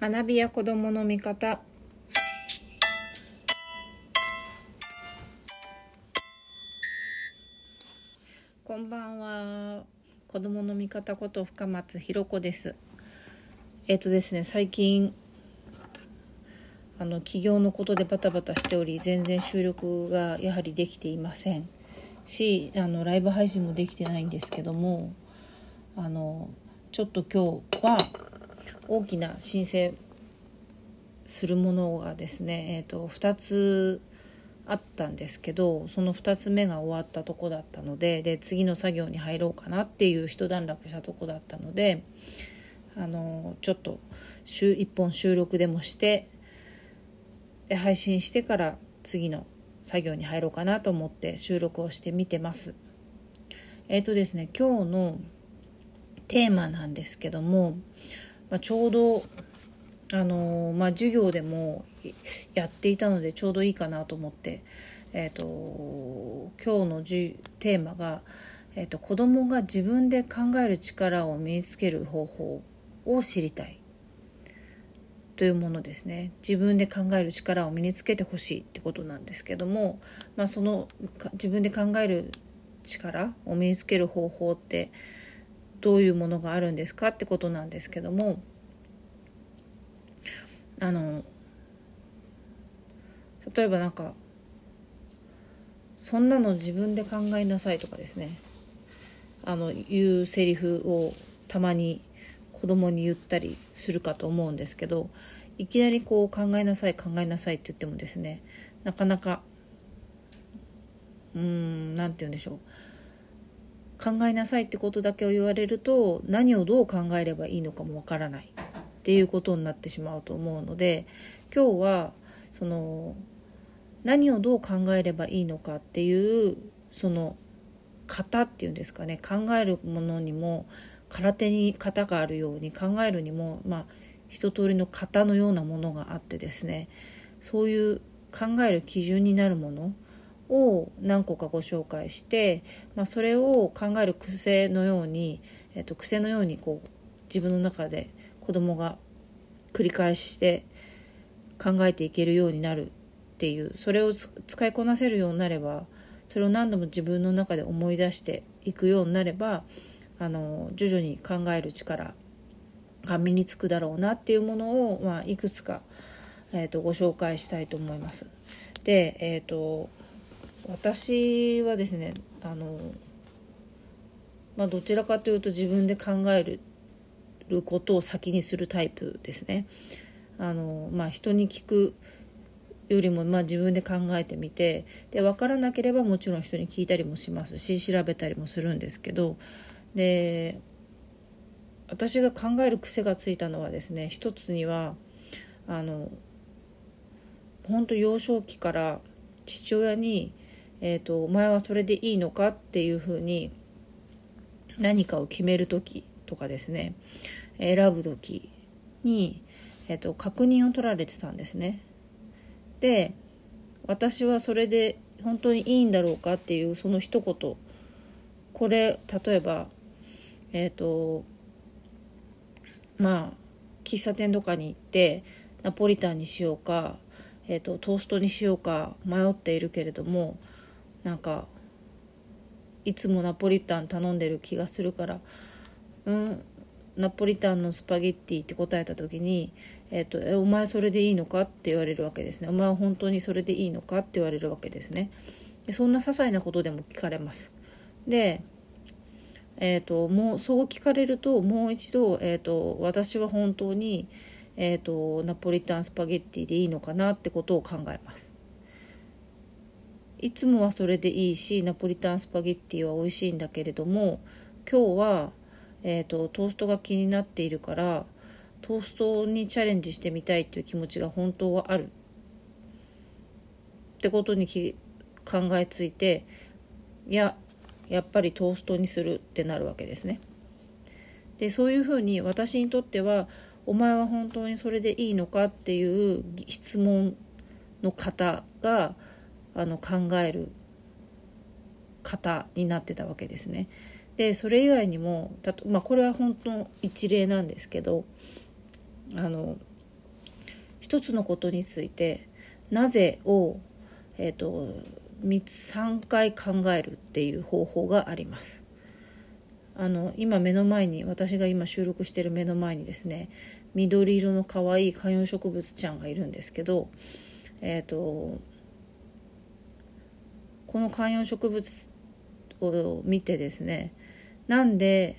学びや子どもの見方。こんばんは。子どもの見方こと深松ひ子です。えっ、とですね最近あの起業のことでバタバタしており全然収録がやはりできていません。しあのライブ配信もできてないんですけどもあのちょっと今日は大きな申請するものがですね、えーと、2つあったんですけどその2つ目が終わったとこだったのでで次の作業に入ろうかなっていう一段落したとこだったのであのちょっと週1本収録でもしてで配信してから次の作業に入ろうかなと思って収録をしてみてます。えっ、ー、とですね今日のテーマなんですけども、まあ、ちょうどあのまあ、授業でもやっていたのでちょうどいいかなと思って、えーと、今日のじテーマが、えーと「子どもが自分で考える力を身につける方法を知りたい」というものですね。自分で考える力を身につけてほしいってことなんですけども、まあ、その自分で考える力を身につける方法ってどういうものがあるんですかってことなんですけどもあの例えばなんかそんなの自分で考えなさいとかですね。あの言うセリフをたまに子供に言ったりするかと思うんですけどいきなりこう考えなさい考えなさいって言ってもですねなかなかうーん何て言うんでしょう。考えなさいってことだけを言われると何をどう考えればいいのかもわからない。っていうことになってしまうと思うので今日はその何をどう考えればいいのかっていうその型っていうんですかね。考えるものにも空手に型があるように考えるにもまあ一通りの型のようなものがあってですね。そういう考える基準になるものを何個かご紹介して、まあ、それを考える癖のように、えっと、癖のようにこう自分の中で子供が繰り返して考えていけるようになるっていうそれを使いこなせるようになればそれを何度も自分の中で思い出していくようになればあの徐々に考える力が身につくだろうなっていうものを、まあ、いくつか、えーと、ご紹介したいと思います。で、えーと、私はですねあの、まあ、どちらかというと自分で考えることを先にするタイプですね。あのまあ、人に聞くよりも、まあ、自分で考えてみてで分からなければもちろん人に聞いたりもしますし調べたりもするんですけどで私が考える癖がついたのはですね一つにはあの本当幼少期から父親に、えーと「お前はそれでいいのか?」っていうふうに何かを決める時とかですね選ぶ時に、えっと、確認を取られてたんですね。で私はそれで本当にいいんだろうかっていうその一言これ例えばえっ、ー、とまあ喫茶店とかに行ってナポリタンにしようか、えーとトーストにしようか迷っているけれどもなんかいつもナポリタン頼んでる気がするからうんナポリタンのスパゲッティって答えた時に、えっと、えお前それでいいのかって言われるわけですね。お前は本当にそれでいいのかって言われるわけですね。でそんな些細なことでも聞かれます。でえーと、もうそう聞かれるともう一度、えーと、私は本当に、えーとナポリタンスパゲッティでいいのかなってことを考えます。いつもはそれでいいしナポリタンスパゲッティは美味しいんだけれども今日はえーと、トーストが気になっているからトーストにチャレンジしてみたいっていう気持ちが本当はあるってことに考えついていややっぱりトーストにするってなるわけですね。でそういうふうに私にとってはお前は本当にそれでいいのかっていう質問の方があの考える方になってたわけですね。でそれ以外にもたと、まあ、これは本当の一例なんですけどあの一つのことについてなぜを、えーと、3回考えるっていう方法があります。あの今目の前に私が今収録してる目の前にですね緑色の可愛い観葉植物ちゃんがいるんですけどえっ、ー、とこの観葉植物を見てですねなんで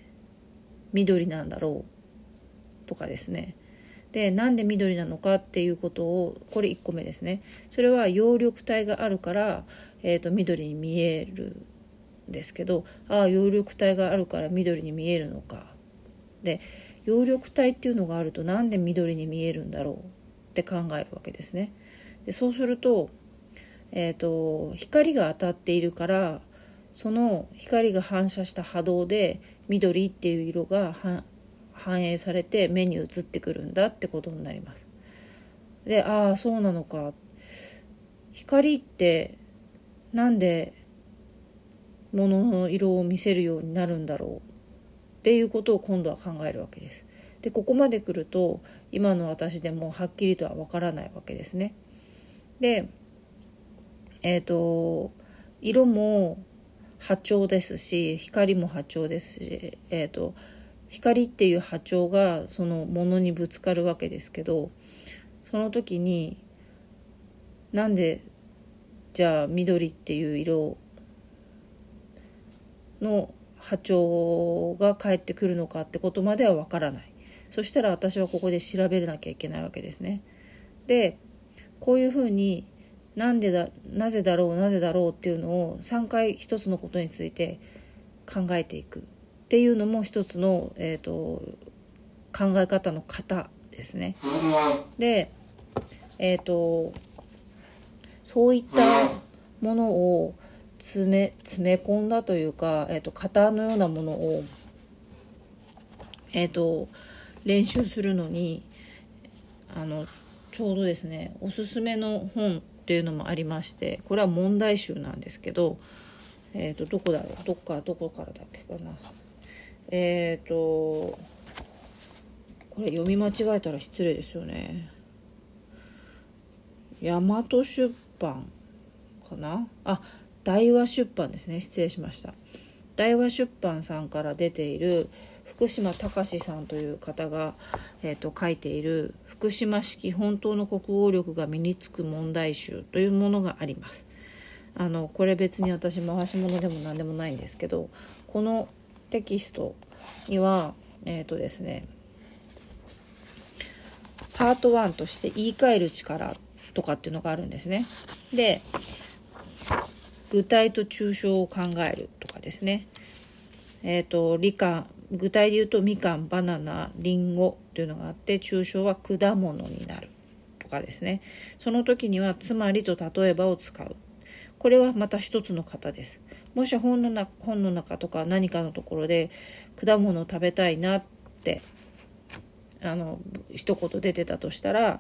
緑なんだろうとかですね。でなんで緑なのかっていうことをこれ1個目ですね。それは葉緑体があるから、えーと、緑に見えるんですけどああ葉緑体があるから緑に見えるのか。で葉緑体っていうのがあるとなんで緑に見えるんだろうって考えるわけですね。でそうすると,、えーと光が当たっているからその光が反射した波動で緑っていう色が反映されて目に映ってくるんだってことになります。でああそうなのか光ってなんで物の色を見せるようになるんだろうっていうことを今度は考えるわけです。でここまで来ると今の私でもはっきりとはわからないわけですね。でえっ、ー、と色も波長ですし光も波長ですし、えーと光っていう波長がそのものにぶつかるわけですけどその時になんでじゃあ緑っていう色の波長が返ってくるのかってことまではわからない。そしたら私はここで調べなきゃいけないわけですね。でこういうふうになんでだなぜだろうなぜだろうっていうのを3回一つのことについて考えていくっていうのも一つの、えーと、考え方の型ですね。で、え、ー、とそういったものを詰め詰め込んだというか、えーと、型のようなものを、えーと、練習するのにあのちょうどですねおすすめの本っていうのもありましてこれは問題集なんですけど、えー、とどこだろう？どっかどこからだっけかな？えっ、ー、とこれ読み間違えたら失礼ですよね。大和出版かな？あ大和出版ですね。失礼しました。大和出版さんから出ている福島隆さんという方が、えーと、書いている「福島式本当の国語力が身につく問題集」というものがあります。あのこれ別に私回し物でも何でもないんですけどこのテキストにはえっ、ー、とですねパート1として言い換える力とかっていうのがあるんですね。で具体と抽象を考えるとかですね。えっ、ー、と理科具体で言うとみかんバナナりんごというのがあって抽象は果物になるとかですね。その時にはつまりと例えばを使う。これはまた一つの型です。もし本の本の中とか何かのところで果物を食べたいなってあの一言出てたとしたら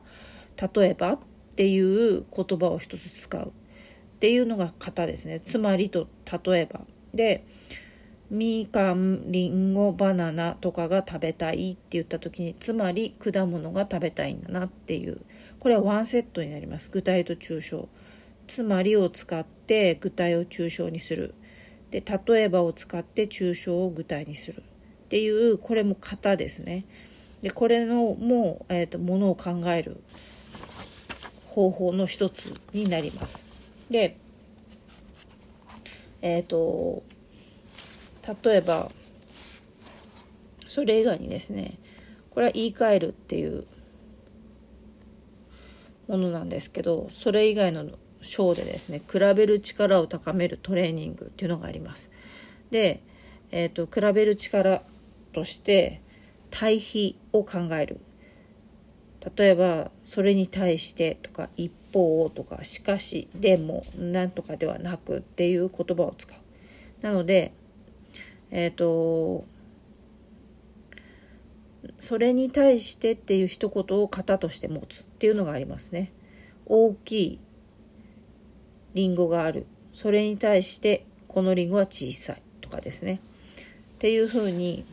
例えばっていう言葉を一つ使うっていうのが型ですね。つまりと例えば。でみかんりんごバナナとかが食べたいって言った時につまり果物が食べたいんだなっていう。これはワンセットになります。具体と抽象。つまりを使って具体を抽象にする。で例えばを使って抽象を具体にする。っていうこれも型ですね。でこれのもう、えーと、ものを考える方法の一つになります。でえっ、ー、と例えばそれ以外にですねこれは言い換えるっていうものなんですけどそれ以外の章でですね比べる力を高めるトレーニングっていうのがあります。で、えーと、比べる力として対比を考える例えばそれに対してとか一方とかしかしでもなんとかではなくっていう言葉を使う。なのでえっ、ー、とそれに対してっていう一言を型として持つっていうのがありますね。大きいリンゴがある。それに対してこのリンゴは小さいとかですね。っていうふうに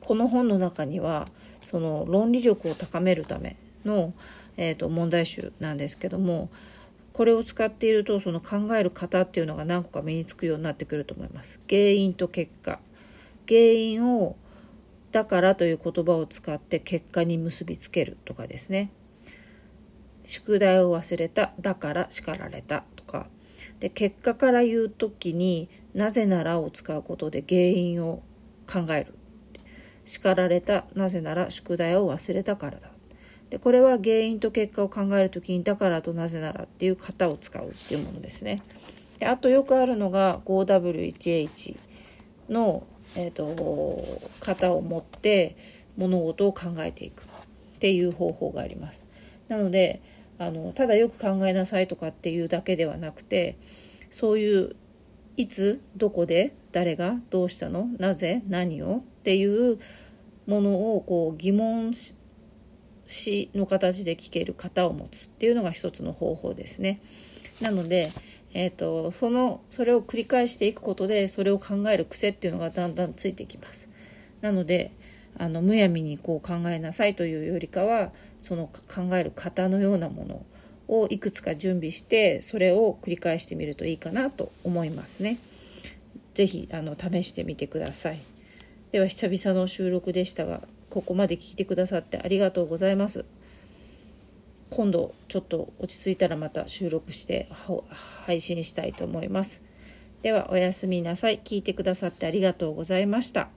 この本の中にはその論理力を高めるための、えーと、問題集なんですけどもこれを使っているとその考える型っていうのが何個か身につくようになってくると思います。原因と結果。原因をだからという言葉を使って結果に結びつけるとかですね。宿題を忘れた。だから叱られたとか。で結果から言う時になぜならを使うことで原因を考える。叱られた。なぜなら宿題を忘れたからだ。でこれは原因と結果を考える時にだからとなぜならっていう型を使うっていうものですね。であとよくあるのが 5W1H の、えーと、型を持って物事を考えていくっていう方法があります。なのであのただよく考えなさいとかっていうだけではなくてそういういつどこで誰がどうしたのなぜ何をっていうものをこう疑問の形で聞ける型を持つっていうのが一つの方法ですね。なので、えーと、そのそれを繰り返していくことでそれを考える癖っていうのがだんだんついてきます。なのであのむやみにこう考えなさいというよりかはその考える型のようなものをいくつか準備してそれを繰り返してみるといいかなと思いますね。是非あの試してみてください。では久々の収録でしたがここまで聞いてくださってありがとうございます。今度ちょっと落ち着いたらまた収録して配信したいと思います。ではおやすみなさい。聞いてくださってありがとうございました。